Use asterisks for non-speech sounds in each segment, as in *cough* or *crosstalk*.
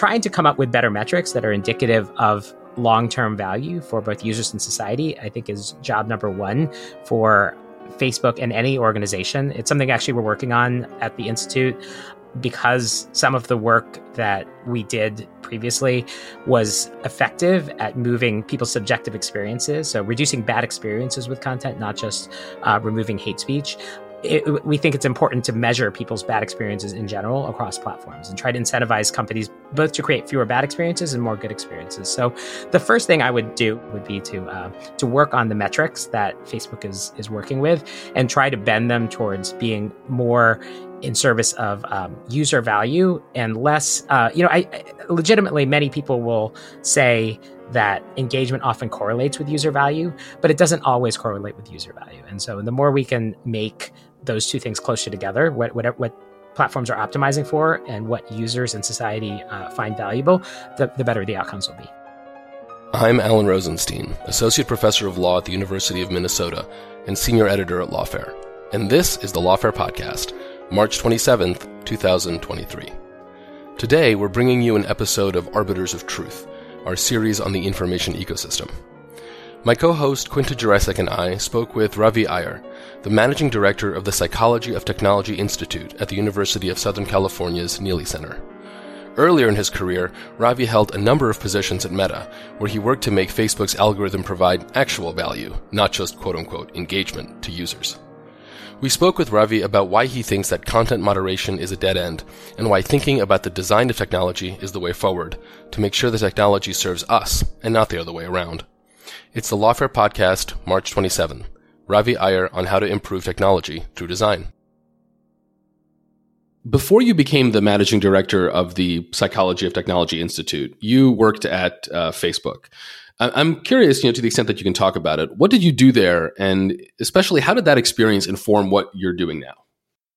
trying to come up with better metrics that are indicative of long term value for both users and society, I think is job number one for Facebook and any organization. It's something actually we're working on at the Institute because some of the work that we did previously was effective at moving people's subjective experiences. So, reducing bad experiences with content, not just uh, removing hate speech it, we think it's important to measure people's bad experiences in general across platforms and try to incentivize companies both to create fewer bad experiences and more good experiences. So, the first thing I would do would be to uh, to work on the metrics that Facebook is is working with and try to bend them towards being more in service of um, user value and less. Uh, you know, I, I legitimately many people will say that engagement often correlates with user value, but it doesn't always correlate with user value. And so the more we can make those two things closer together, what, what, what platforms are optimizing for and what users and society uh, find valuable, the, the better the outcomes will be. I'm Alan Rozenshtein, Associate Professor of Law at the University of Minnesota and Senior Editor at Lawfare. And this is the Lawfare Podcast, March 27th, 2023. Today, we're bringing you an episode of Arbiters of Truth, our series on the information ecosystem. My co host Quinta Jurecic and I spoke with Ravi Iyer, the managing director of the Psychology of Technology Institute at the University of Southern California's Neely Center. Earlier in his career, Ravi held a number of positions at Meta, where he worked to make Facebook's algorithm provide actual value, not just quote unquote engagement, to users. We spoke with Ravi about why he thinks that content moderation is a dead end, and why thinking about the design of technology is the way forward, to make sure the technology serves us, and not the other way around. It's the Lawfare Podcast, March 27. Ravi Iyer on how to improve technology through design. Before you became the managing director of the Psychology of Technology Institute, you worked at uh, Facebook. I'm curious, you know, to the extent that you can talk about it. What did you do there, and especially how did that experience inform what you're doing now?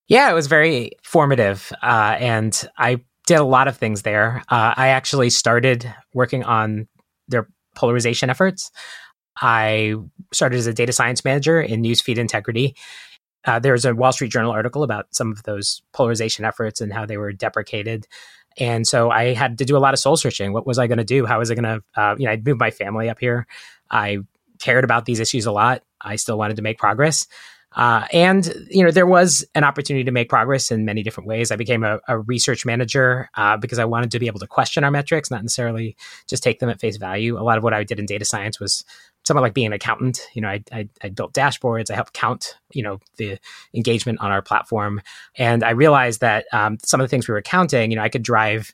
Yeah, it was very formative, uh, and I did a lot of things there. Uh, I actually started working on their polarization efforts. I started as a data science manager in newsfeed integrity. Uh, there's a Wall Street Journal article about some of those polarization efforts and how they were deprecated. And so I had to do a lot of soul searching. What was I going to do? How was I going to, uh, you know, I'd moved my family up here. I cared about these issues a lot. I still wanted to make progress. Uh, and you know there was an opportunity to make progress in many different ways. I became a, a research manager uh, because I wanted to be able to question our metrics, not necessarily just take them at face value. A lot of what I did in data science was somewhat like being an accountant. You know, I, I, I, built dashboards. I helped count, you know, the engagement on our platform, and I realized that um, some of the things we were counting, you know, I could drive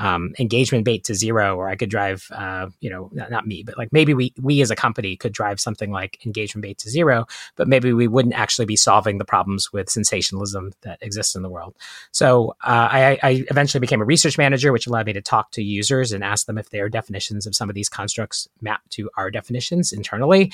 um, engagement bait to zero, or I could drive, uh, you know, not, not, me, but like maybe we we as a company could drive something like engagement bait to zero, but maybe we wouldn't actually be solving the problems with sensationalism that exists in the world. So uh, I, I, eventually became a research manager, which allowed me to talk to users and ask them if their definitions of some of these constructs map to our definitions internally.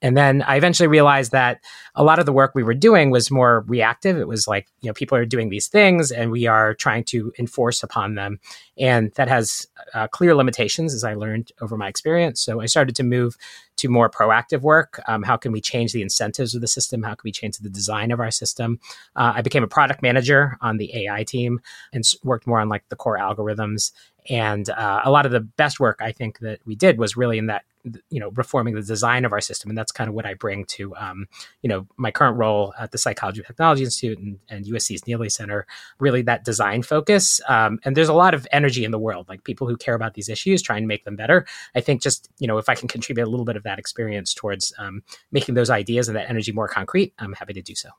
And then I eventually realized that a lot of the work we were doing was more reactive. It was like, you know, people are doing these things and we are trying to enforce upon them. And that has uh, clear limitations, as I learned over my experience. So I started to move to more proactive work. Um, how can we change the incentives of the system? How can we change the design of our system? Uh, I became a product manager on the AI team and worked more on like the core algorithms. And uh, a lot of the best work I think that we did was really in that you know reforming the design of our system. And that's kind of what i bring to um, you know my current role at the psychology of technology institute and, and usc's neely center really that design focus. Um, and there's a lot of energy in the world like people who care about these issues trying to make them better. I think just you know if i can contribute a little bit of that experience towards um, making those ideas and that energy more concrete i'm happy to do so.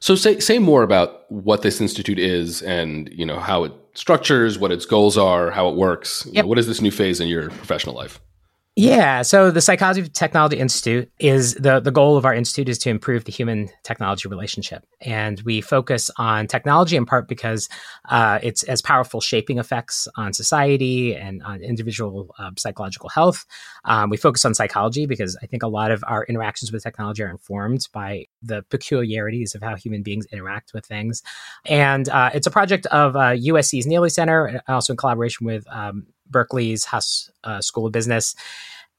So say say more about what this institute is and you know how it structures, what its goals are, how it works. Yep. What is this new phase in your professional life? Yeah, so the Psychology of Technology Institute is the the goal of our institute is to improve the human technology relationship, and we focus on technology in part because uh, it's as powerful shaping effects on society and on individual uh, psychological health. Um, we focus on psychology because I think a lot of our interactions with technology are informed by the peculiarities of how human beings interact with things, and uh, it's a project of USC's uh, Neely Center, also in collaboration with um, Berkeley's Haas uh, School of Business.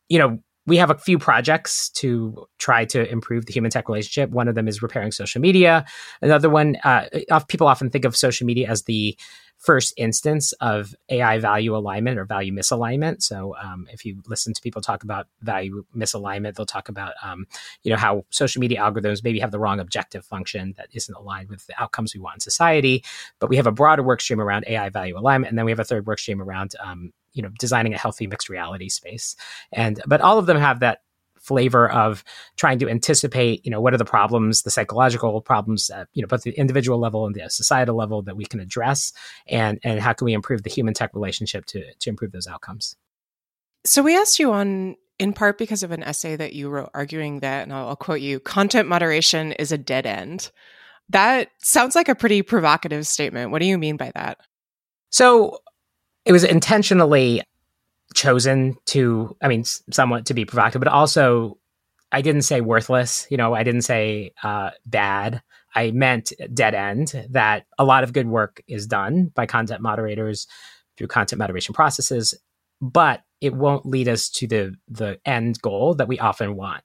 You know, we have a few projects to try to improve the human tech relationship. One of them is repairing social media. Another one, uh, people often think of social media as the first instance of AI value alignment or value misalignment. So um, if you listen to people talk about value misalignment, they'll talk about um, you know how social media algorithms maybe have the wrong objective function that isn't aligned with the outcomes we want in society. But we have a broader work stream around AI value alignment, and then we have a third work stream around um, you know designing a healthy mixed reality space. And but all of them have that flavor of trying to anticipate, you know, what are the problems, the psychological problems, at, you know, both the individual level and the societal level that we can address, and and how can we improve the human tech relationship to to improve those outcomes. So we asked you on in part because of an essay that you wrote arguing that, and I'll, I'll quote you: "Content moderation is a dead end." That sounds like a pretty provocative statement. What do you mean by that? So it was intentionally chosen to, I mean, somewhat to be provocative, but also I didn't say worthless. You know, I didn't say uh, bad. I meant dead end. That a lot of good work is done by content moderators through content moderation processes, but it won't lead us to the the end goal that we often want.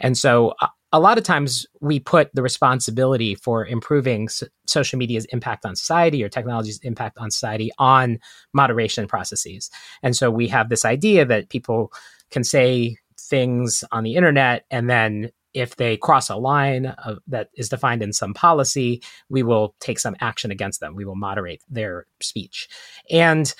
And so, uh, a lot of times we put the responsibility for improving so- social media's impact on society or technology's impact on society on moderation processes. And so we have this idea that people can say things on the internet and then if they cross a line of, that is defined in some policy, we will take some action against them. We will moderate their speech. And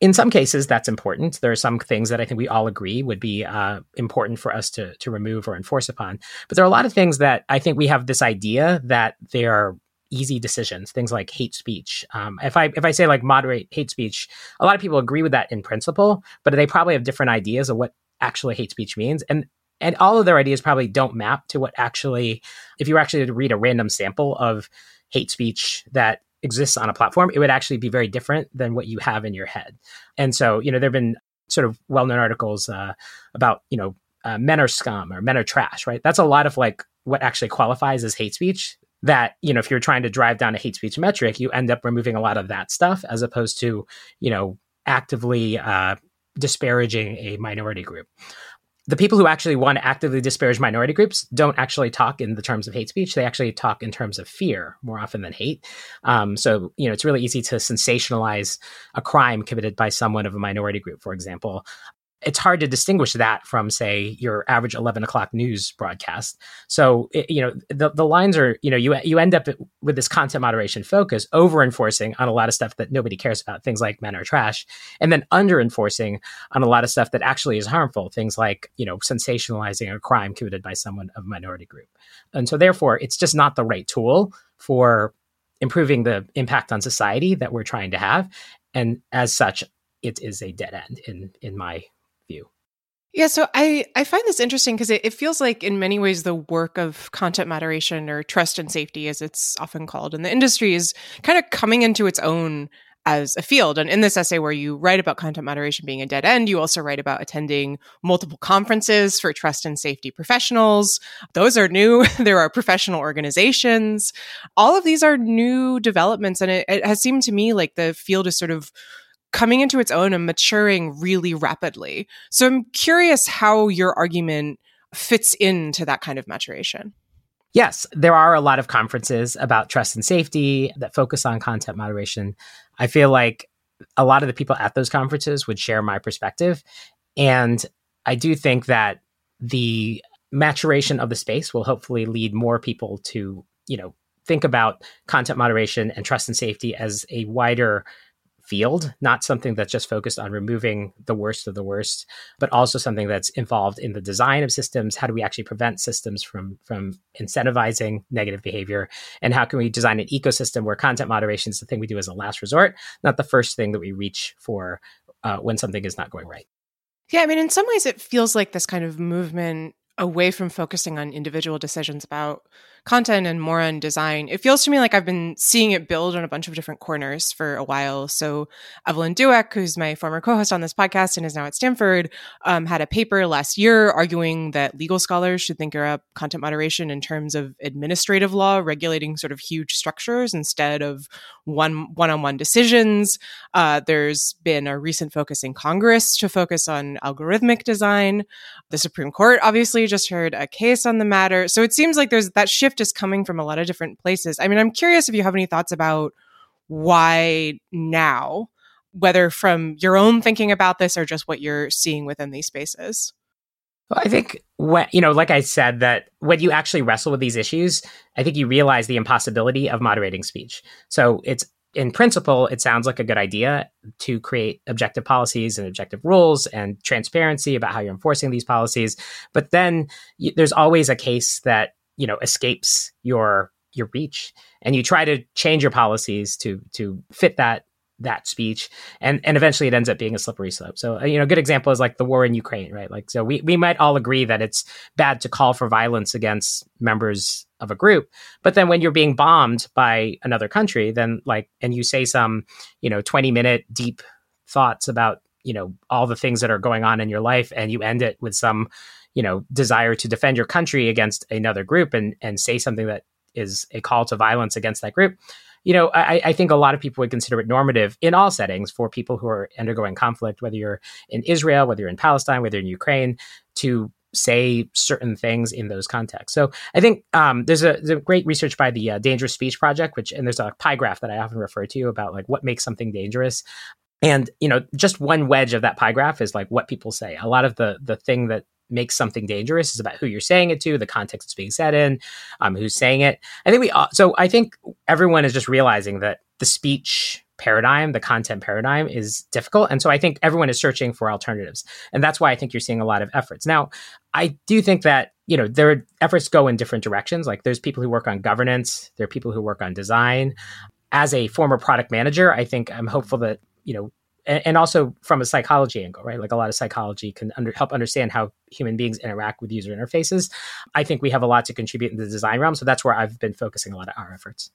in some cases that's important. There are some things that i think we all agree would be uh, important for us to, to remove or enforce upon. But there are a lot of things that i think we have this idea that they are easy decisions things like hate speech. Um, if i if i say like moderate hate speech a lot of people agree with that in principle but they probably have different ideas of what actually hate speech means. And and all of their ideas probably don't map to what actually if you were actually to read a random sample of hate speech that exists on a platform, it would actually be very different than what you have in your head. And so, you know, there have been sort of well known articles uh, about, you know, uh, men are scum or men are trash, right? That's a lot of like what actually qualifies as hate speech. That, you know, if you're trying to drive down a hate speech metric, you end up removing a lot of that stuff as opposed to, you know, actively uh, disparaging a minority group the people who actually want to actively disparage minority groups don't actually talk in the terms of hate speech. They actually talk in terms of fear more often than hate. Um, so, you know, it's really easy to sensationalize a crime committed by someone of a minority group, for example, it's hard to distinguish that from say your average 11 o'clock news broadcast so it, you know the, the lines are you know you, you end up with this content moderation focus over enforcing on a lot of stuff that nobody cares about things like men are trash and then under enforcing on a lot of stuff that actually is harmful things like you know sensationalizing a crime committed by someone of a minority group and so therefore it's just not the right tool for improving the impact on society that we're trying to have and as such it is a dead end in in my. Yeah, so I, I find this interesting because it, it feels like, in many ways, the work of content moderation or trust and safety, as it's often called in the industry, is kind of coming into its own as a field. And in this essay, where you write about content moderation being a dead end, you also write about attending multiple conferences for trust and safety professionals. Those are new. *laughs* there are professional organizations. All of these are new developments. And it, it has seemed to me like the field is sort of coming into its own and maturing really rapidly. So I'm curious how your argument fits into that kind of maturation. Yes, there are a lot of conferences about trust and safety that focus on content moderation. I feel like a lot of the people at those conferences would share my perspective. And I do think that the maturation of the space will hopefully lead more people to, you know, think about content moderation and trust and safety as a wider field, not something that's just focused on removing the worst of the worst, but also something that's involved in the design of systems. How do we actually prevent systems from from incentivizing negative behavior? And how can we design an ecosystem where content moderation is the thing we do as a last resort, not the first thing that we reach for uh, when something is not going right? Yeah, I mean, in some ways, it feels like this kind of movement away from focusing on individual decisions about content and more on design. It feels to me like I've been seeing it build on a bunch of different corners for a while. So Evelyn Douek, who's my former co-host on this podcast and is now at Stanford, um, had a paper last year arguing that legal scholars should think about content moderation in terms of administrative law regulating sort of huge structures instead of one one-on-one decisions. Uh, there's been a recent focus in Congress to focus on algorithmic design. The Supreme Court obviously just heard a case on the matter. So it seems like there's that shift is coming from a lot of different places. I mean, I'm curious if you have any thoughts about why now, whether from your own thinking about this or just what you're seeing within these spaces? Well, I think when you know, like I said, that when you actually wrestle with these issues, I think you realize the impossibility of moderating speech. So it's in principle, it sounds like a good idea to create objective policies and objective rules and transparency about how you're enforcing these policies. But then y- there's always a case that you know escapes your your reach, and you try to change your policies to to fit that that speech. And and eventually it ends up being a slippery slope. So uh, you know a good example is like the war in ukraine right? Like so we, we might all agree that it's bad to call for violence against members of a group but then when you're being bombed by another country then like and you say some you know 20 minute deep thoughts about you know all the things that are going on in your life and you end it with some you know desire to defend your country against another group and and say something that is a call to violence against that group you know, I, I, think a lot of people would consider it normative in all settings for people who are undergoing conflict, whether you're in Israel, whether you're in Palestine, whether you're in Ukraine, to say certain things in those contexts. So I think um, there's, a, there's, a, great research by the uh, Dangerous Speech Project, which and there's a pie graph that I often refer to about like what makes something dangerous. And you know, just one wedge of that pie graph is like what people say. A lot of the the thing that makes something dangerous is about who you're saying it to, the context it's being said in, um, who's saying it. I think we so I think everyone is just realizing that the speech paradigm, the content paradigm is difficult. And so I think everyone is searching for alternatives. And that's why I think you're seeing a lot of efforts. Now, I do think that, you know, their efforts go in different directions. Like there's people who work on governance, there are people who work on design. As a former product manager, I think I'm hopeful that, you know, and, also from a psychology angle, right? Like a lot of psychology can under, help understand how human beings interact with user interfaces. I think we have a lot to contribute in the design realm, so that's where I've been focusing a lot of our efforts.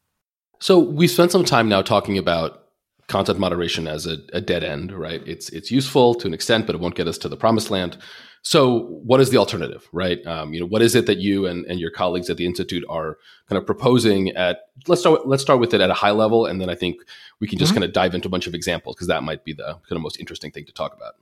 So we spent some time now talking about content moderation as a, a dead end, right? It's it's useful to an extent, but it won't get us to the promised land. So, what is the alternative, right? Um, you know, what is it that you and, and your colleagues at the institute are kind of proposing? At let's start let's start with it at a high level, and then I think we can just mm-hmm. kind of dive into a bunch of examples because that might be the kind of most interesting thing to talk about.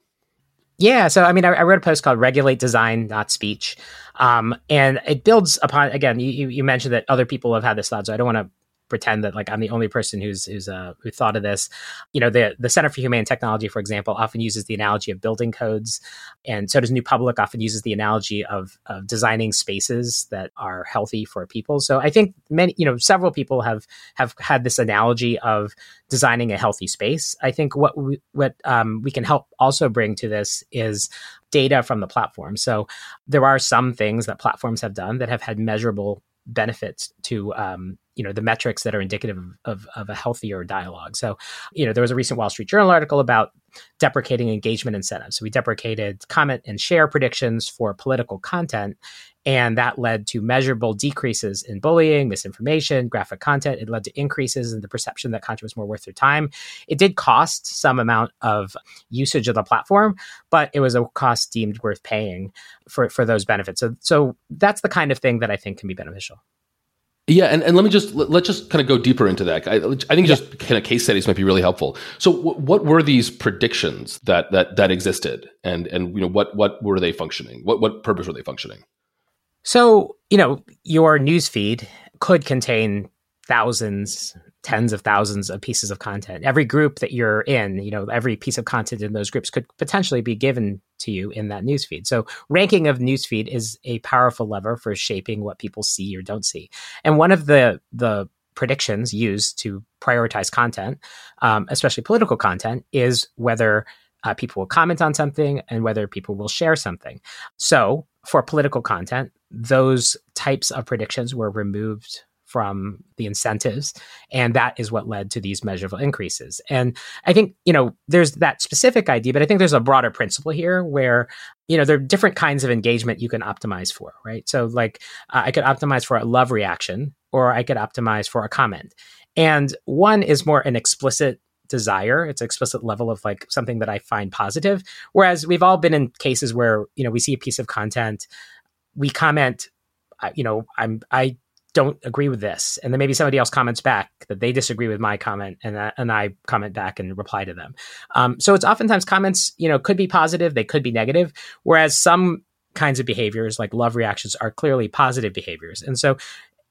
Yeah, so I mean, I, I wrote a post called "Regulate Design, Not Speech," um, and it builds upon. Again, you, you mentioned that other people have had this thought, so I don't want to pretend that like I'm the only person who's who's uh, who thought of this. You know, the the Center for Humane Technology, for example, often uses the analogy of building codes, and so does New Public often uses the analogy of, of designing spaces that are healthy for people. So I think many, you know, several people have have had this analogy of designing a healthy space. I think what we, what um, we can help also bring to this is data from the platform. So there are some things that platforms have done that have had measurable benefits to um, you know the metrics that are indicative of, of a healthier dialogue. So you know there was a recent wall street journal article about deprecating engagement incentives. So we deprecated comment and share predictions for political content and that led to measurable decreases in bullying misinformation graphic content it led to increases in the perception that content was more worth their time it did cost some amount of usage of the platform but it was a cost deemed worth paying for for those benefits so so that's the kind of thing that i think can be beneficial yeah, and, and let me just let, us just kind of go deeper into that. I, I think just kind of case studies might be really helpful. So, w- what were these predictions that that that existed, and and you know what what were they functioning? What what purpose were they functioning? So, you know, your newsfeed could contain thousands, tens of thousands of pieces of content. Every group that you're in, you know, every piece of content in those groups could potentially be given to you in that newsfeed. So ranking of newsfeed is a powerful lever for shaping what people see or don't see. And one of the the predictions used to prioritize content, um, especially political content, is whether uh, people will comment on something and whether people will share something. So for political content, those types of predictions were removed from the incentives. And that is what led to these measurable increases. And I think, you know, there's that specific idea, but I think there's a broader principle here where, you know, there are different kinds of engagement you can optimize for, right? So, like, uh, I could optimize for a love reaction or I could optimize for a comment. And one is more an explicit desire. It's explicit level of like something that i find positive. Whereas we've all been in cases where you know we see a piece of content we comment you know i'm i don't agree with this. And then maybe somebody else comments back that they disagree with my comment and I, and I comment back and reply to them. Um, so it's oftentimes comments you know could be positive they could be negative. Whereas some kinds of behaviors like love reactions are clearly positive behaviors. And so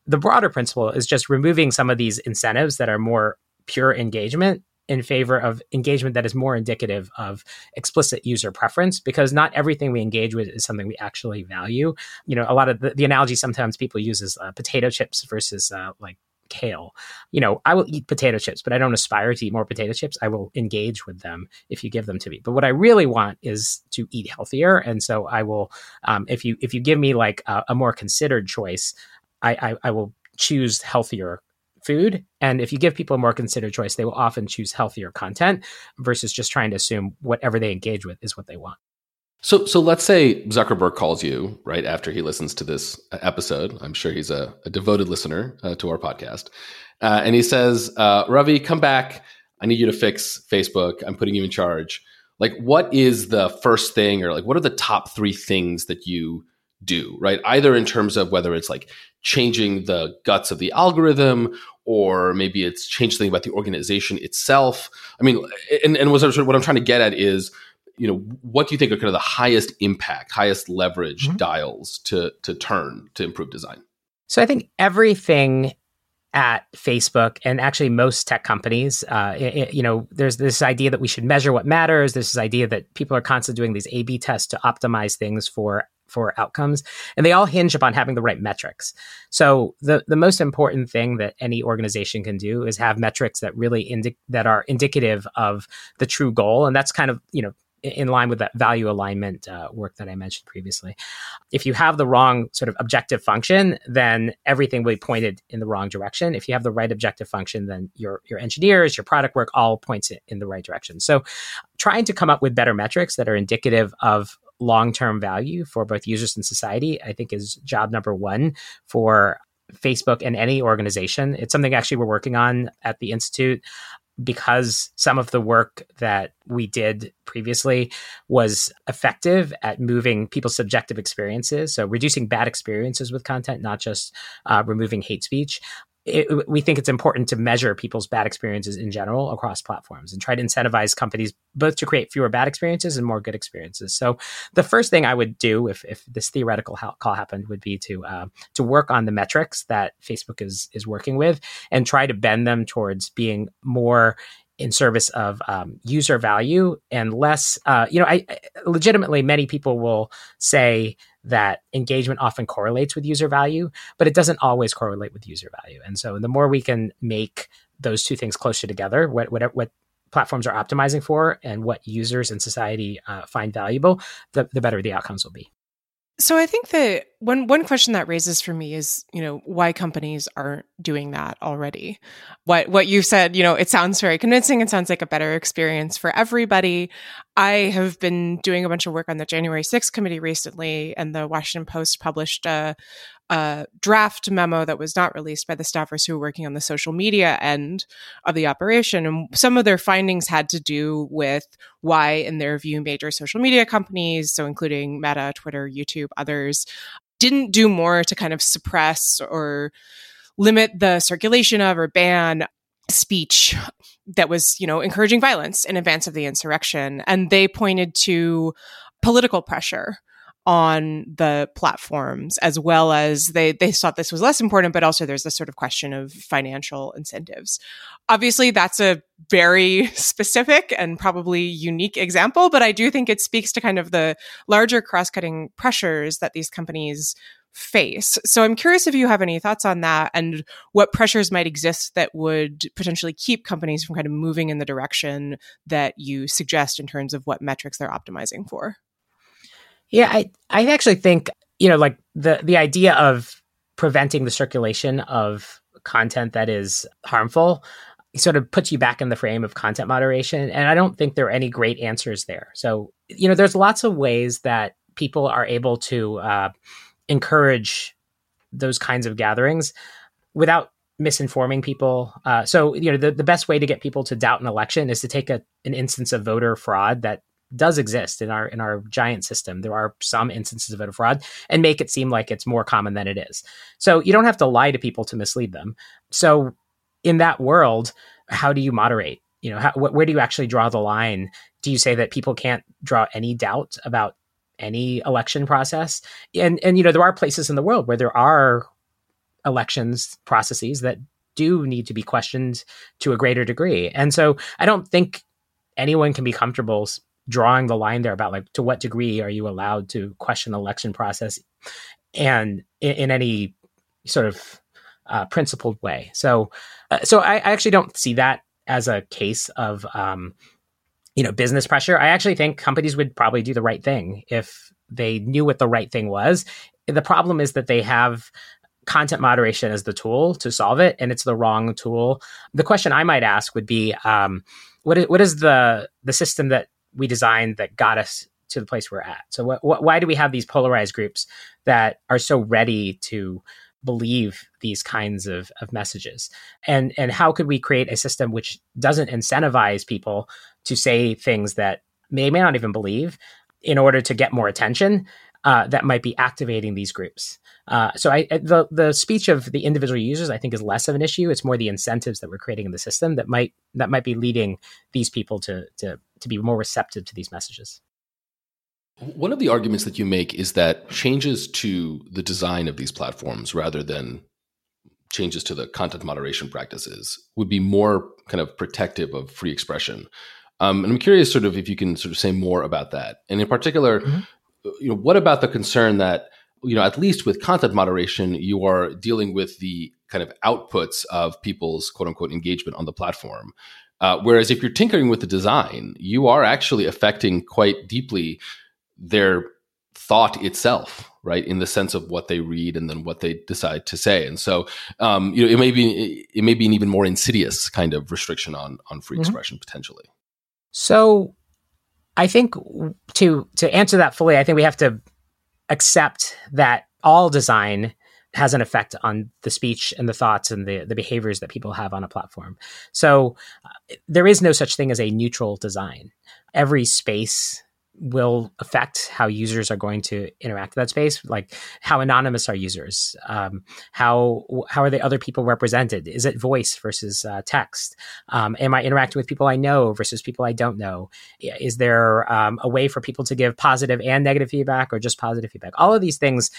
the broader principle is just removing some of these incentives that are more pure engagement in favor of engagement that is more indicative of explicit user preference because not everything we engage with is something we actually value. You know, a lot of the, the analogy sometimes people use is uh, potato chips versus uh, like kale. You know, I will eat potato chips, but I don't aspire to eat more potato chips. I will engage with them if you give them to me. But what I really want is to eat healthier, and so I will. Um, if you if you give me like a, a more considered choice, I, I, I will choose healthier food. And if you give people a more considered choice, they will often choose healthier content versus just trying to assume whatever they engage with is what they want. So, so let's say Zuckerberg calls you right after he listens to this episode. I'm sure he's a, a devoted listener uh, to our podcast, uh, and he says, uh, "Ravi, come back. I need you to fix Facebook. I'm putting you in charge." Like, what is the first thing, or like, what are the top three things that you do? Right, either in terms of whether it's like changing the guts of the algorithm, or maybe it's changed something about the organization itself. I mean, and, and what I'm trying to get at is you know what do you think are kind of the highest impact highest leverage mm-hmm. dials to to turn to improve design so i think everything at facebook and actually most tech companies uh, it, you know there's this idea that we should measure what matters there's this idea that people are constantly doing these a b tests to optimize things for for outcomes and they all hinge upon having the right metrics so the the most important thing that any organization can do is have metrics that really indi- that are indicative of the true goal and that's kind of you know in line with that value alignment uh, work that I mentioned previously. If you have the wrong sort of objective function, then everything will be pointed in the wrong direction. If you have the right objective function, then your your engineers, your product work, all points in the right direction. So, trying to come up with better metrics that are indicative of long term value for both users and society, I think, is job number one for Facebook and any organization. It's something actually we're working on at the Institute because some of the work that we did previously was effective at moving people's subjective experiences. So, reducing bad experiences with content, not just uh, removing hate speech it, we think it's important to measure people's bad experiences in general across platforms and try to incentivize companies both to create fewer bad experiences and more good experiences. So the first thing I would do if, if this theoretical call happened would be to uh, to work on the metrics that Facebook is is working with and try to bend them towards being more in service of um, user value and less. Uh, you know, I, I legitimately many people will say that engagement often correlates with user value, but it doesn't always correlate with user value. And so the more we can make those two things closer together, what what, what platforms are optimizing for and what users and society uh, find valuable, the, the better the outcomes will be. So I think that one one question that raises for me is, you know, why companies aren't doing that already. What what you said, you know, it sounds very convincing. It sounds like a better experience for everybody. I have been doing a bunch of work on the January 6th committee recently, and the Washington Post published a, a draft memo that was not released by the staffers who were working on the social media end of the operation. And some of their findings had to do with why, in their view, major social media companies, so including Meta, Twitter, YouTube, others, didn't do more to kind of suppress or limit the circulation of or ban speech that was, you know, encouraging violence in advance of the insurrection. And they pointed to political pressure on the platforms as well as they they thought this was less important but also there's this sort of question of financial incentives. Obviously that's a very *laughs* specific and probably unique example but i do think it speaks to kind of the larger cross-cutting pressures that these companies face. So i'm curious if you have any thoughts on that and what pressures might exist that would potentially keep companies from kind of moving in the direction that you suggest in terms of what metrics they're optimizing for yeah, I I actually think you know like the the idea of preventing the circulation of content that is harmful sort of puts you back in the frame of content moderation and I don't think there are any great answers there. So, you know, there's lots of ways that people are able to uh, encourage those kinds of gatherings without misinforming people. Uh, so, you know, the, the best way to get people to doubt an election is to take a, an instance of voter fraud that does exist in our in our giant system. There are some instances of voter fraud, and make it seem like it's more common than it is. So you don't have to lie to people to mislead them. So in that world, how do you moderate? You know, how, wh- where do you actually draw the line? Do you say that people can't draw any doubt about any election process? And and you know, there are places in the world where there are elections processes that do need to be questioned to a greater degree. And so I don't think anyone can be comfortable drawing the line there about like to what degree are you allowed to question election process and in, in any sort of uh, principled way. So, uh, so I, I, actually don't see that as a case of um, you know business pressure. I actually think companies would probably do the right thing if they knew what the right thing was. The problem is that they have content moderation as the tool to solve it, and it's the wrong tool. The question I might ask would be, um, what is what is the the system that we designed that got us to the place we're at? So, what, what, why do we have these polarized groups that are so ready to believe these kinds of, of messages and and how could we create a system which doesn't incentivize people to say things that they may not even believe in order to get more attention uh, that might be activating these groups. Uh, so I, the the speech of the individual users I think is less of an issue. It's more the incentives that we're creating in the system that might that might be leading these people to to to be more receptive to these messages. One of the arguments that you make is that changes to the design of these platforms rather than changes to the content moderation practices would be more kind of protective of free expression. Um, and I'm curious, sort of, if you can sort of say more about that, and in particular, mm-hmm. you know, what about the concern that you know, at least with content moderation, you are dealing with the kind of outputs of people's quote unquote engagement on the platform. Uh, whereas if you're tinkering with the design, you are actually affecting quite deeply their thought itself, right? In the sense of what they read and then what they decide to say. And so, um, you know, it may be it may be an even more insidious kind of restriction on on free mm-hmm. expression potentially. So, I think to to answer that fully, I think we have to accept that all design has an effect on the speech and the thoughts and the, the behaviors that people have on a platform. So uh, there is no such thing as a neutral design. Every space will affect how users are going to interact with that space like how anonymous are users um, how how are the other people represented is it voice versus uh, text um, am i interacting with people i know versus people i don't know is there um, a way for people to give positive and negative feedback or just positive feedback all of these things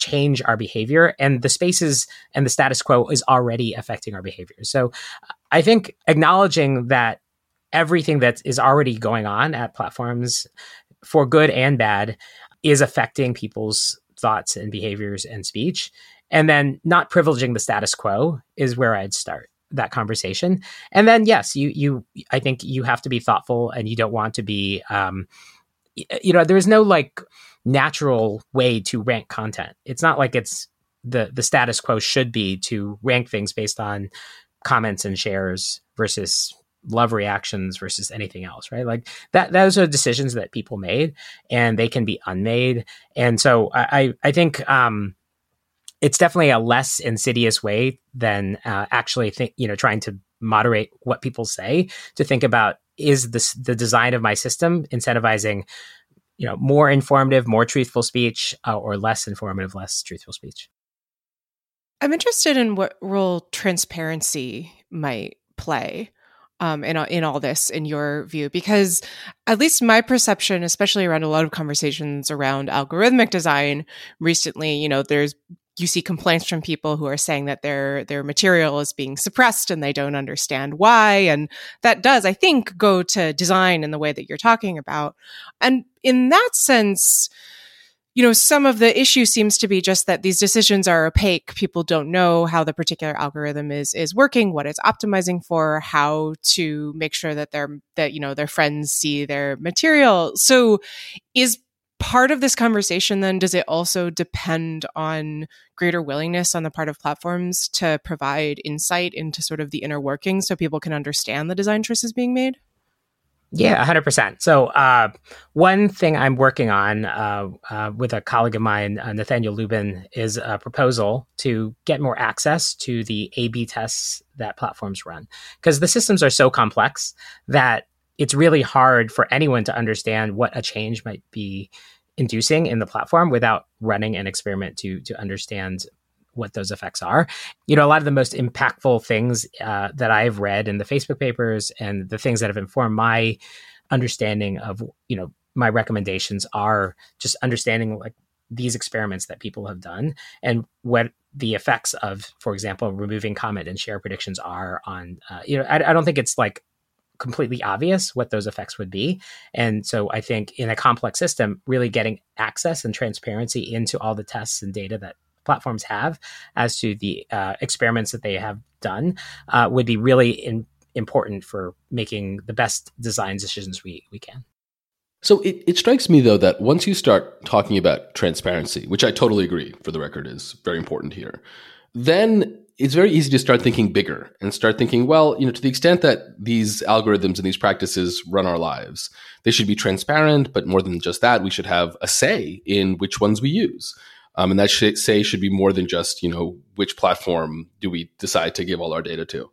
change our behavior and the spaces and the status quo is already affecting our behavior so i think acknowledging that everything that is already going on at platforms for good and bad, is affecting people's thoughts and behaviors and speech. And then not privileging the status quo is where I'd start that conversation. And then yes, you you I think you have to be thoughtful and you don't want to be um you know, there's no like natural way to rank content. It's not like it's the the status quo should be to rank things based on comments and shares versus love reactions versus anything else, right? Like that, those are decisions that people made and they can be unmade. And so I, I think, um, it's definitely a less insidious way than uh, actually think, you know, trying to moderate what people say to think about is this the design of my system incentivizing you know more informative more truthful speech uh, or less informative less truthful speech i'm interested in what role transparency might play um, in in all this, in your view? Because at least my perception, especially around a lot of conversations around algorithmic design recently, you know, there's you see complaints from people who are saying that their their material is being suppressed and they don't understand why and that does i think go to design in the way that you're talking about and in that sense you know, some of the issue seems to be just that these decisions are opaque. People don't know how the particular algorithm is is working, what it's optimizing for, how to make sure that their that you know their friends see their material. So, is part of this conversation then does it also depend on greater willingness on the part of platforms to provide insight into sort of the inner workings so people can understand the design choices being made? Yeah, 100%. So, uh, one thing I'm working on uh, uh, with a colleague of mine, uh, Nathaniel Lubin, is a proposal to get more access to the A B tests that platforms run. Because the systems are so complex that it's really hard for anyone to understand what a change might be inducing in the platform without running an experiment to to understand what those effects are. You know, a lot of the most impactful things uh, that I've read in the Facebook papers and the things that have informed my understanding of, you know, my recommendations are just understanding like these experiments that people have done and what the effects of, for example, removing comment and share predictions are on, uh, you know, I, I don't think it's like completely obvious what those effects would be. And so I think in a complex system, really getting access and transparency into all the tests and data that platforms have as to the uh, experiments that they have done uh, would be really in, important for making the best design decisions we, we can. So it, it strikes me though that once you start talking about transparency, which I totally agree for the record is very important here, then it's very easy to start thinking bigger and start thinking, well, you know, to the extent that these algorithms and these practices run our lives, they should be transparent, but more than just that, we should have a say in which ones we use. Um, and that say should be more than just, you know, which platform do we decide to give all our data to.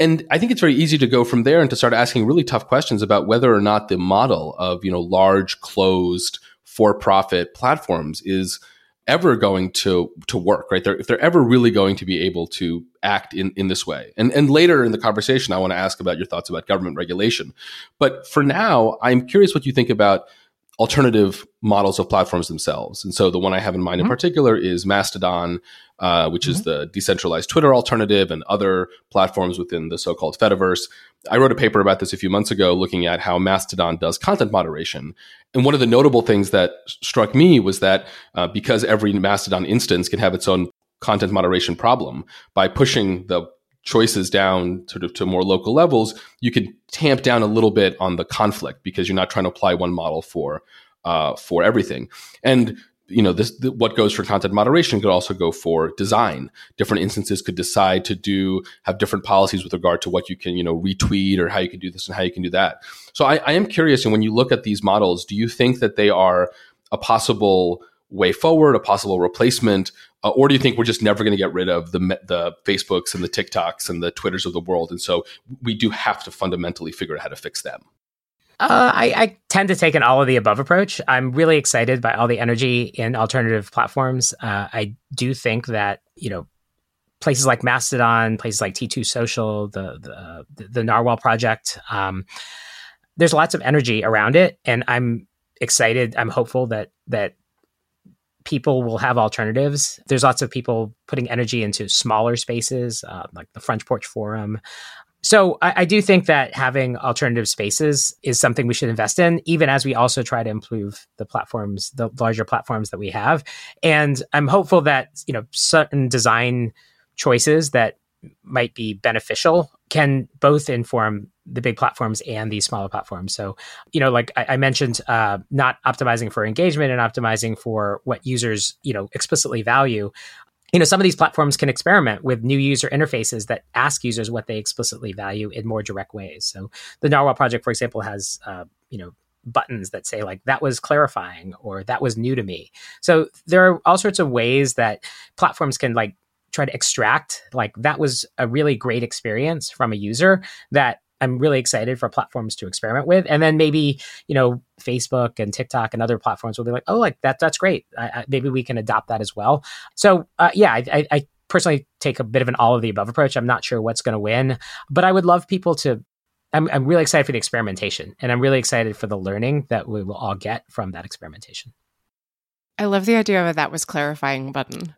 And I think it's very easy to go from there and to start asking really tough questions about whether or not the model of, you know, large closed for-profit platforms is ever going to to work, right? They're, if they're ever really going to be able to act in, in this way. And and later in the conversation, I want to ask about your thoughts about government regulation. But for now, I'm curious what you think about alternative models of platforms themselves. And so the one I have in mind mm-hmm. in particular is Mastodon, uh, which mm-hmm. is the decentralized Twitter alternative and other platforms within the so-called Fediverse. I wrote a paper about this a few months ago looking at how Mastodon does content moderation. And one of the notable things that struck me was that uh, because every Mastodon instance can have its own content moderation problem, by pushing the choices down sort of to more local levels, you can tamp down a little bit on the conflict because you're not trying to apply one model for uh, for everything. And you know this what goes for content moderation could also go for design different instances could decide to do have different policies with regard to what you can you know retweet or how you can do this and how you can do that so i, I am curious and when you look at these models do you think that they are a possible way forward a possible replacement uh, or do you think we're just never going to get rid of the the Facebooks and the TikToks and the Twitters of the world, and so we do have to fundamentally figure out how to fix them? Uh, I, I, tend to take an all of the above approach. I'm really excited by all the energy in alternative platforms. Uh, I do think that you know places like Mastodon, places like T2 Social, the the, the Narwhal project. Um, there's lots of energy around it, and I'm excited. I'm hopeful that that people will have alternatives. There's lots of people putting energy into smaller spaces, uh, like the Front Porch Forum. So I, I, do think that having alternative spaces is something we should invest in, even as we also try to improve the platforms, the larger platforms that we have. And I'm hopeful that you know certain design choices that might be beneficial can both inform the big platforms and these smaller platforms. So, you know, like I, I mentioned, uh, not optimizing for engagement and optimizing for what users, you know, explicitly value. You know, some of these platforms can experiment with new user interfaces that ask users what they explicitly value in more direct ways. So, the Narwhal project, for example, has, uh, you know, buttons that say like that was clarifying or that was new to me. So there are all sorts of ways that platforms can like try to extract like that was a really great experience from a user that I'm really excited for platforms to experiment with, and then maybe you know Facebook and TikTok and other platforms will be like, oh, like that that's great. I, I, maybe we can adopt that as well. So uh, yeah, I, I, personally take a bit of an all of the above approach. I'm not sure what's going to win, but I would love people to. I'm, I'm really excited for the experimentation, and I'm really excited for the learning that we will all get from that experimentation. I love the idea of that was clarifying button.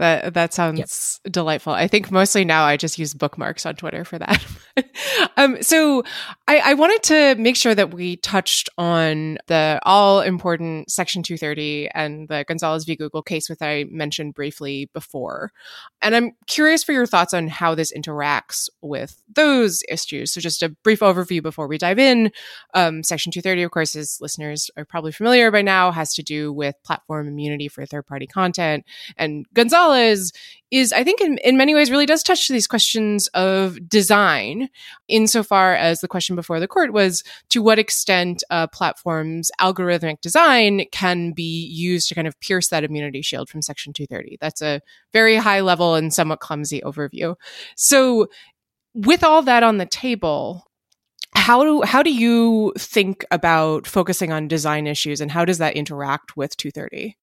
That that sounds yep. delightful. I think mostly now I just use bookmarks on Twitter for that. *laughs* um, so I, I, wanted to make sure that we touched on the all important Section 230 and the Gonzalez v. Google case, which I mentioned briefly before. And I'm curious for your thoughts on how this interacts with those issues. So just a brief overview before we dive in. Um, Section 230, of course, as listeners are probably familiar by now, has to do with platform immunity for third party content. And Gonzalez is is I think in, in many ways really does touch these questions of design insofar as the question before the court was to what extent a platform's algorithmic design can be used to kind of pierce that immunity shield from section 230 that's a very high level and somewhat clumsy overview. So with all that on the table how do how do you think about focusing on design issues and how does that interact with 230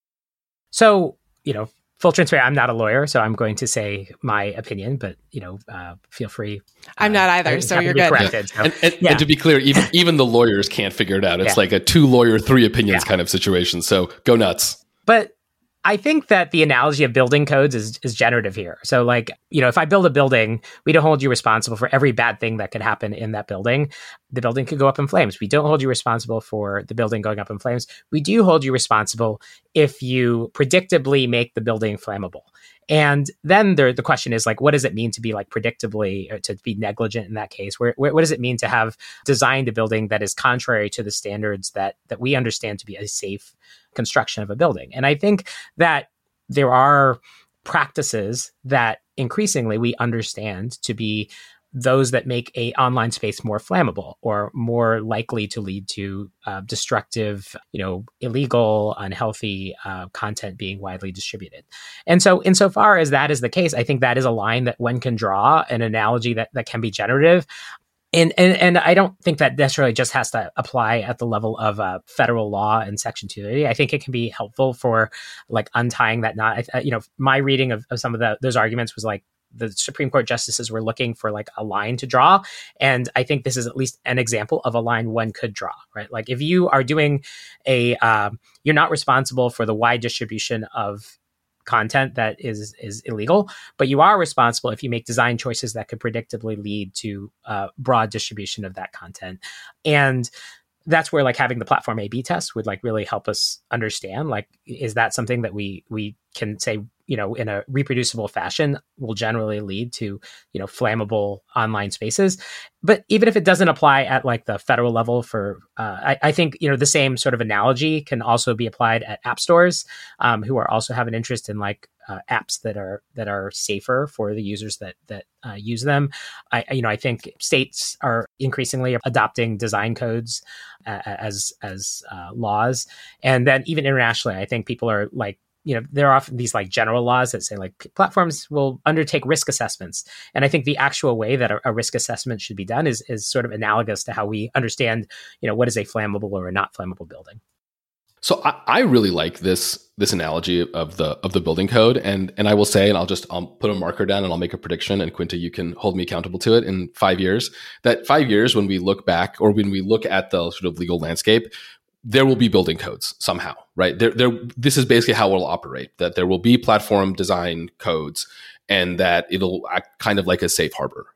so you know full transparency, I'm not a lawyer, so I'm going to say my opinion, but you know, uh, feel free. I'm not uh, either, so you're good. Corrected, so, and, and, yeah. and, to be clear, even even the lawyers can't figure it out. It's yeah. like a two lawyer, three opinions yeah. kind of situation. So go nuts. But I think that the analogy of building codes is, is generative here. So, like, you know, if I build a building, we don't hold you responsible for every bad thing that could happen in that building. The building could go up in flames. We don't hold you responsible for the building going up in flames. We do hold you responsible if you predictably make the building flammable. And then there, the question is like, what does it mean to be like predictably or to be negligent in that case? Where, where, what does it mean to have designed a building that is contrary to the standards that that we understand to be a safe construction of a building? And I think that there are practices that increasingly we understand to be those that make a online space more flammable or more likely to lead to uh, destructive, you know, illegal, unhealthy uh, content being widely distributed. And so, insofar as that is the case, I think that is a line that one can draw, an analogy that that can be generative. And, and and I don't think that necessarily just has to apply at the level of uh, federal law and Section 230. I think it can be helpful for like untying that knot. I, you know, my reading of, of some of the, those arguments was like the Supreme Court justices were looking for like a line to draw. And I think this is at least an example of a line one could draw, right? Like if you are doing a, um, you're not responsible for the wide distribution of content that is is illegal, but you are responsible if you make design choices that could predictably lead to uh, broad distribution of that content. And that's where like having the platform A/B test would like really help us understand like is that something that we we can say you know in a reproducible fashion will generally lead to you know flammable online spaces but even if it doesn't apply at like the federal level for uh, I, I, think you know the same sort of analogy can also be applied at app stores um, who are also have an interest in like uh, apps that are that are safer for the users that that uh, use them. I you know I think states are increasingly adopting design codes uh, as as uh, laws, and then even internationally, I think people are like you know there are often these like general laws that say like platforms will undertake risk assessments. And i think the actual way that a, a, risk assessment should be done is is sort of analogous to how we understand you know what is a flammable or a not flammable building. So I, I, really like this this analogy of the of the building code, and and I will say, and I'll just I'll put a marker down and I'll make a prediction, and Quinta, you can hold me accountable to it in five years. That five years, when we look back or when we look at the sort of legal landscape, there will be building codes somehow, right? There, there. This is basically how it'll operate. That there will be platform design codes, and that it'll act kind of like a safe harbor.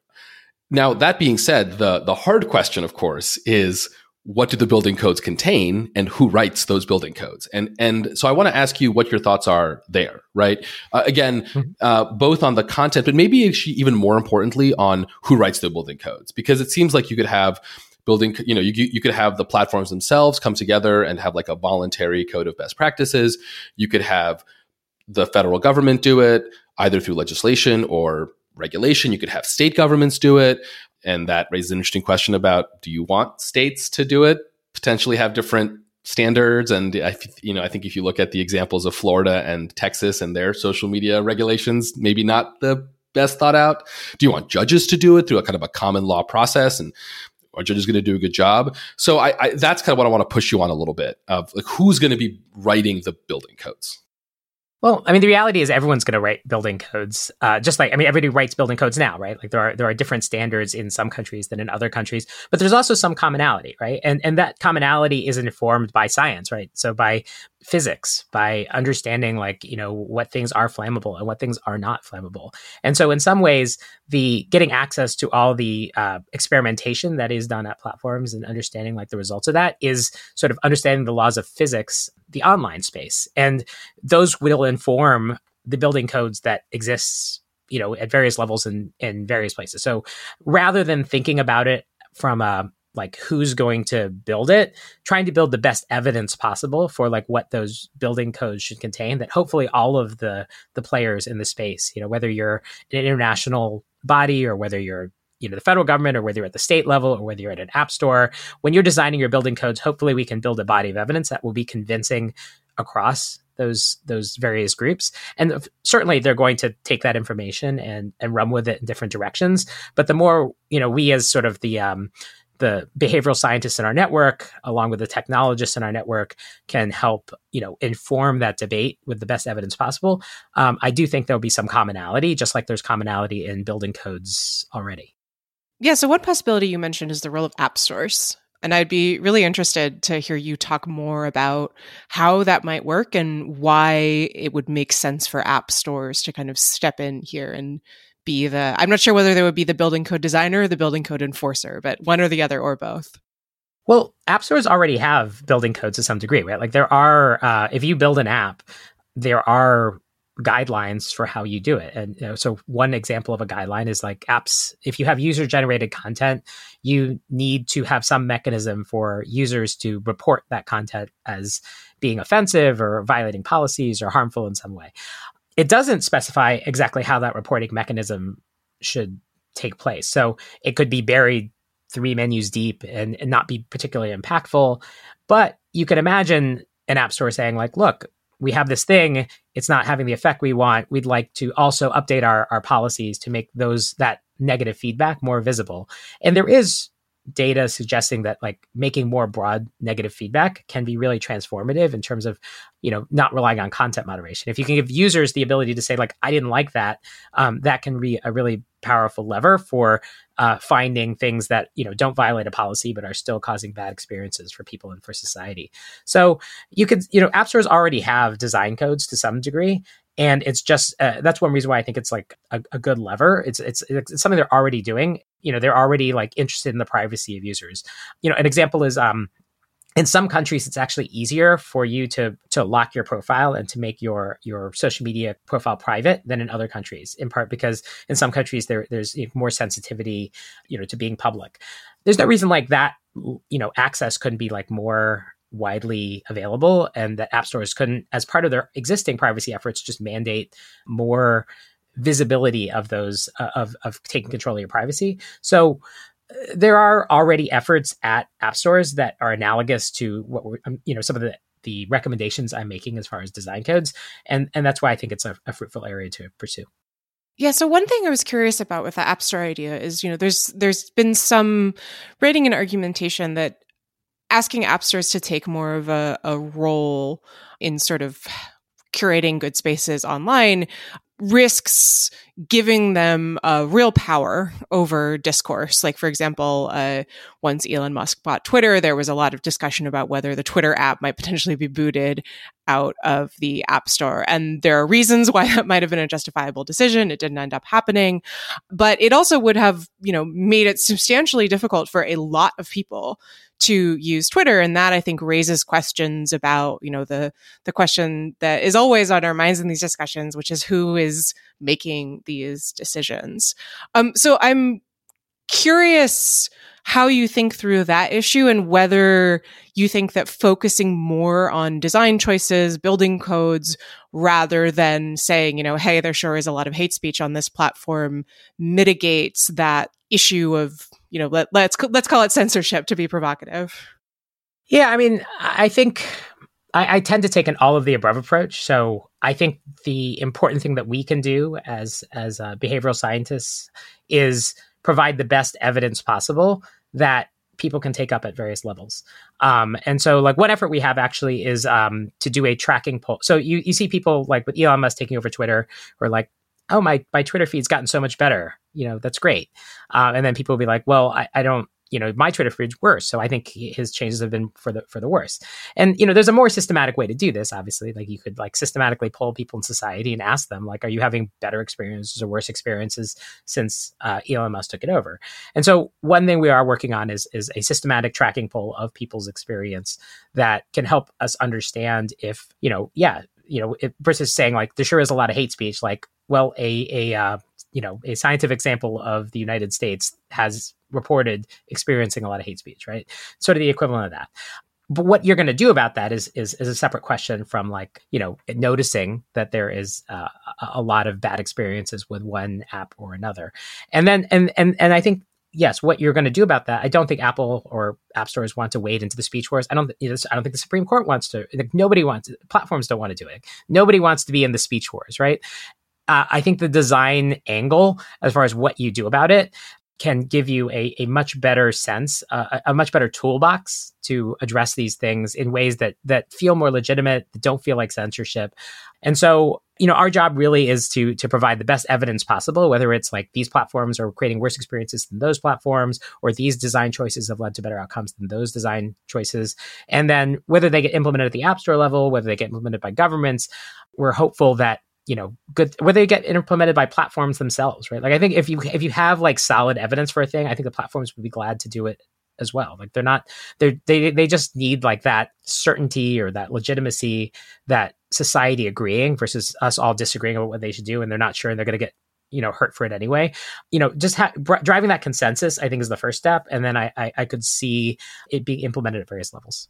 Now, that being said, the the hard question, of course, is what do the building codes contain and who writes those building codes and and so i want to ask you what your thoughts are there right uh, again mm-hmm. uh, both on the content but maybe even more importantly on who writes the building codes because it seems like you could have building you know you, you could have the platforms themselves come together and have like a voluntary code of best practices. You could have the federal government do it either through legislation or regulation. You could have state governments do it. And that raises an interesting question about do you want states to do it? Potentially have different standards. And I, you know i think if you look at the examples of florida and texas and their social media regulations maybe not the best thought out. Do you want judges to do it through a kind of a common law process? And are judges going to do a good job. So I, I that's kind of what i want to push you on a little bit of like who's going to be writing the building codes well, I mean, the reality is everyone's going to write building codes. Uh, just like I mean, everybody writes building codes now, right? Like there are there are different standards in some countries than in other countries, but there's also some commonality, right? And and that commonality is informed by science, right? So by physics by understanding like you know what things are flammable and what things are not flammable and so in some ways the getting access to all the uh, experimentation that is done at platforms and understanding like the results of that is sort of understanding the laws of physics the online space. And those will inform the building codes that exists you know at various levels in in various places. So rather than thinking about it from a like who's going to build it trying to build the best evidence possible for like what those building codes should contain that hopefully all of the the players in the space you know whether you're an international body or whether you're you know the federal government or whether you're at the state level or whether you're at an app store when you're designing your building codes hopefully we can build a body of evidence that will be convincing across those those various groups. And certainly they're going to take that information and and run with it in different directions. But the more you know we as sort of the um the behavioral scientists in our network along with the technologists in our network can help you know inform that debate with the best evidence possible um, i do think there'll be some commonality just like there's commonality in building codes already yeah so one possibility you mentioned is the role of app stores And I'd be really interested to hear you talk more about how that might work and why it would make sense for app stores to kind of step in here and be the I'm not sure whether they would be the building code designer or the building code enforcer, but one or the other or both. Well, app stores already have building codes to some degree, right? Like there are, uh, if you build an app, there are guidelines for how you do it. And you know, so one example of a guideline is like apps, if you have user generated content, you need to have some mechanism for users to report that content as being offensive or violating policies or harmful in some way. It doesn't specify exactly how that reporting mechanism should take place. So it could be buried three menus deep and, and not be particularly impactful. But you can imagine an app store saying, like, look, we have this thing it's not having the effect we want we'd like to also update our, our policies to make those that negative feedback more visible. And there is data suggesting that like making more broad negative feedback can be really transformative in terms of you know not relying on content moderation. If you can give users the ability to say like i didn't like that um, that can be a really powerful lever for uh, finding things that you know don't violate a policy but are still causing bad experiences for people and for society so you could you know app stores already have design codes to some degree and it's just uh, that's one reason why I think it's like a, a, good lever. It's, it's it's something they're already doing. You know, they're already like interested in the privacy of users. You know, an example is um, in some countries it's actually easier for you to to lock your profile and to make your your social media profile private than in other countries in part because in some countries there there's more sensitivity you know to being public. There's no reason like that you know access couldn't be like more widely available and that app stores couldn't as part of their existing privacy efforts just mandate more visibility of those uh, of of taking control of your privacy. So there are already efforts at app stores that are analogous to what we're um, you know some of the the recommendations i'm making as far as design codes and and that's why i think it's a, a fruitful area to pursue. Yeah, so one thing I was curious about with the App Store idea is, you know, there's there's been some writing and argumentation that asking app stores to take more of a, a role in sort of curating good spaces online risks giving them uh, real power over discourse. Like, for example, uh, once Elon Musk bought Twitter, there was a lot of discussion about whether the Twitter app might potentially be booted out of the App Store. And there are reasons why *laughs* that might have been a justifiable decision. It didn't end up happening. But it also would have, you know, made it substantially difficult for a lot of people to use Twitter. And that I think raises questions about, you know, the, the question that is always on our minds in these discussions, which is who is making these decisions. Um, so I'm curious how you think through that issue and whether you think that focusing more on design choices, building codes, rather than saying, you know, hey, there sure is a lot of hate speech on this platform mitigates that issue of you know let, let's let's call it censorship to be provocative yeah i mean i think I, I, tend to take an all of the above approach so i think the important thing that we can do as as uh, behavioral scientists is provide the best evidence possible that people can take up at various levels. Um, and so, like, one effort we have actually is um, to do a tracking poll. So you you see people like with Elon Musk taking over Twitter, or like oh my my Twitter feed's gotten so much better. You know, that's great. Uh, and then people will be like, well, I, I don't you know my Twitter feed's worse. So I think his changes have been for the for the worse. And you know, there's a more systematic way to do this. Obviously, like you could like systematically poll people in society and ask them like, are you having better experiences or worse experiences since uh, Elon Musk took it over? And so one thing we are working on is is a systematic tracking poll of people's experience that can help us understand if you know, yeah, you know, versus saying like there sure is a lot of hate speech. Like well, a a uh, you know a scientific example of the United States has reported experiencing a lot of hate speech, right? Sort of the equivalent of that. But what you're going to do about that is, is is a separate question from like you know noticing that there is uh, a lot of bad experiences with one app or another, and then and and and I think yes, what you're going to do about that, I don't think Apple or app stores want to wade into the speech wars. I don't. You know, I don't think the Supreme Court wants to. Like, nobody wants. Platforms don't want to do it. Nobody wants to be in the speech wars, right? Uh, I think the design angle, as far as what you do about it, can give you a, a much better sense, uh, a much better toolbox to address these things in ways that that feel more legitimate, that don't feel like censorship. And so, you know, our job really is to to provide the best evidence possible, whether it's like these platforms are creating worse experiences than those platforms, or these design choices have led to better outcomes than those design choices. And then whether they get implemented at the App Store level, whether they get implemented by governments, we're hopeful that you know good whether they get implemented by platforms themselves right? Like i think if you if you have like solid evidence for a thing i think the platforms would be glad to do it as well. Like they're not they they they just need like that certainty or that legitimacy that society agreeing versus us all disagreeing about what they should do and they're not sure and they're going to get you know hurt for it anyway. You know just ha- driving that consensus i think is the first step and then I, I i could see it being implemented at various levels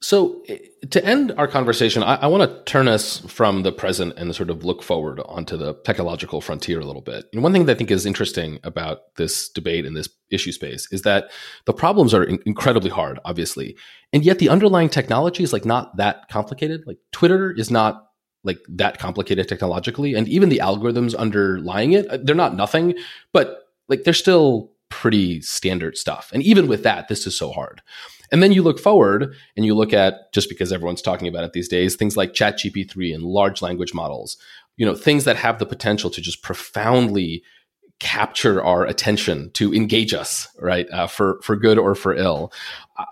so, eh, to end our conversation, I, I want to turn us from the present and sort of look forward onto the technological frontier a little bit. And one thing that I think is interesting about this debate in this issue space is that the problems are in- incredibly hard, obviously, and yet the underlying technology is like not that complicated. Like Twitter is not like that complicated technologically, and even the algorithms underlying it, uh, they're not nothing, but like they're still pretty standard stuff. And even with that, this is so hard. And then you look forward and you look at just because everyone's talking about it these days, things like ChatGPT and large language models, you know, things that have the potential to just profoundly capture our attention to engage us, right, uh, for for good or for ill.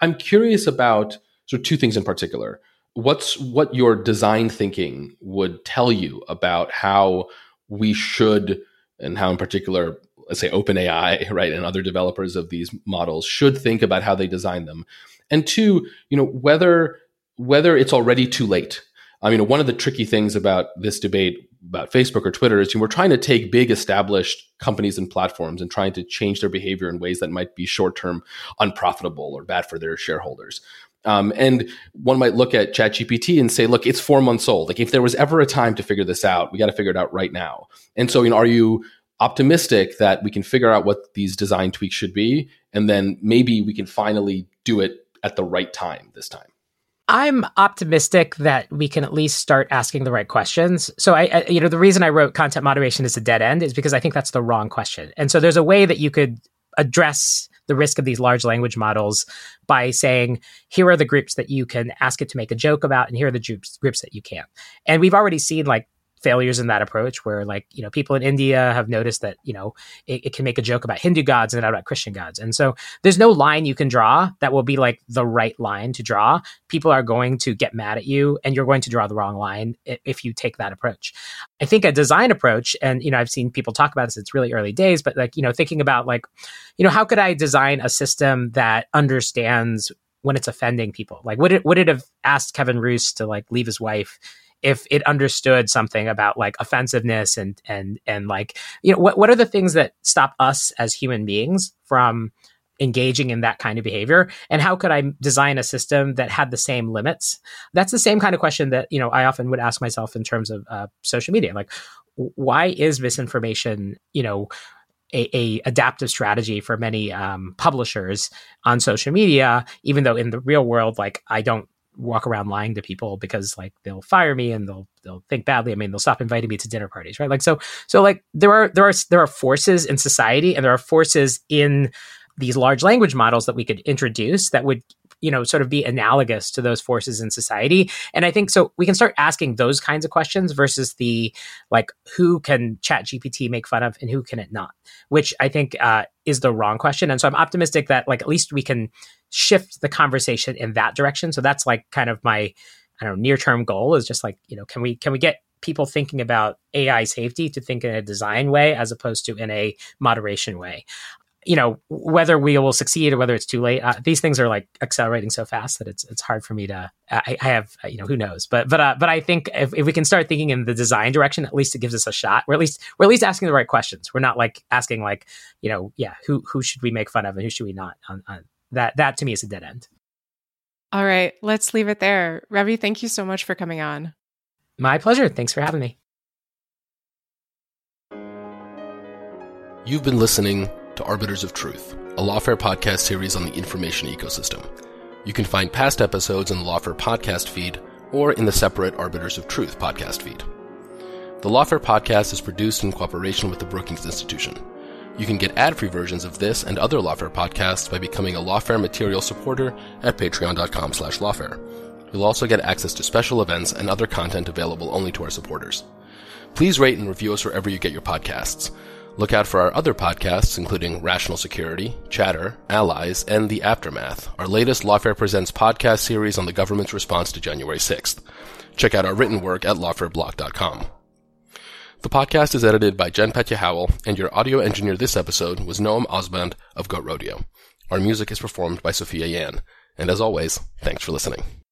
I'm curious about sort of two things in particular. What's what your design thinking would tell you about how we should, and how in particular let's say OpenAI, *laughs* right, and other developers of these models should think about how they design them. And two, you know, whether whether it's already too late. I mean, one of the tricky things about this debate about Facebook or Twitter is you know, we're trying to take big established companies and platforms and trying to change their behavior in ways that might be short term unprofitable or bad for their shareholders. Um, and one might look at ChatGPT and say, look, it's four months old. Like if there was ever a time to figure this out, we got to figure it out right now. And so, you know, are you optimistic that we can figure out what these design tweaks should be, and then maybe we can finally do it at the right time this time. I'm optimistic that we can at least start asking the right questions. So I, I, you know, the reason I wrote content moderation is a dead end is because I think that's the wrong question. And so there's a way that you could address the risk of these large language models by saying, here are the groups that you can ask it to make a joke about, and here are the groups, groups that you can't. And we've already seen like failures in that approach where like you know people in india have noticed that you know it, it, can make a joke about hindu gods and not about christian gods. And so there's no line you can draw that will be like the right line to draw. People are going to get mad at you and you're going to draw the wrong line if you take that approach. I think a design approach and you know i've seen people talk about this it's really early days but like you know thinking about like you know how could i design a system that understands when it's offending people? Like would it would it have asked kevin roose to like leave his wife if it understood something about like offensiveness and and and like you know what what are the things that stop us as human beings from engaging in that kind of behavior? And how could i design a system that had the same limits? That's the same kind of question that you know i often would ask myself in terms of uh, social media like why is misinformation you know a, a, adaptive strategy for many um, publishers on social media, even though in the real world, like I don't walk around lying to people because like they'll fire me and they'll they'll think badly. I mean, they'll stop inviting me to dinner parties, right? Like so so like there are there are there are forces in society and there are forces in these large language models that we could introduce that would you know sort of be analogous to those forces in society and i think so we can start asking those kinds of questions versus the like who can chat gpt make fun of and who can it not which i think uh, is the wrong question and so i'm optimistic that like at least we can shift the conversation in that direction. So that's like kind of my I don't know near term goal is just like you know can we can we get people thinking about AI safety to think in a design way as opposed to in a moderation way. You know whether we will succeed or whether it's too late. Uh, these things are like accelerating so fast that it's it's hard for me to. I, I have you know who knows, but but uh, but I think if, if we can start thinking in the design direction, at least it gives us a shot. We're at least we're at least asking the right questions. We're not like asking like you know yeah who who should we make fun of and who should we not on, on that that to me is a dead end. All right, let's leave it there. Ravi, thank you so much for coming on. My pleasure. Thanks for having me. You've been listening to Arbiters of Truth, a Lawfare podcast series on the information ecosystem. You can find past episodes in the Lawfare podcast feed or in the separate Arbiters of Truth podcast feed. The Lawfare podcast is produced in cooperation with the Brookings Institution. You can get ad-free versions of this and other Lawfare podcasts by becoming a Lawfare material supporter at patreon.com slash lawfare. You'll also get access to special events and other content available only to our supporters. Please rate and review us wherever you get your podcasts. Look out for our other podcasts, including Rational Security, Chatter, Allies, and The Aftermath, our latest Lawfare Presents podcast series on the government's response to January 6th. Check out our written work at lawfareblog.com. The podcast is edited by Jen Patja Howell, and your audio engineer this episode was Noam Osband of Goat Rodeo. Our music is performed by Sophia Yan. And as always, thanks for listening.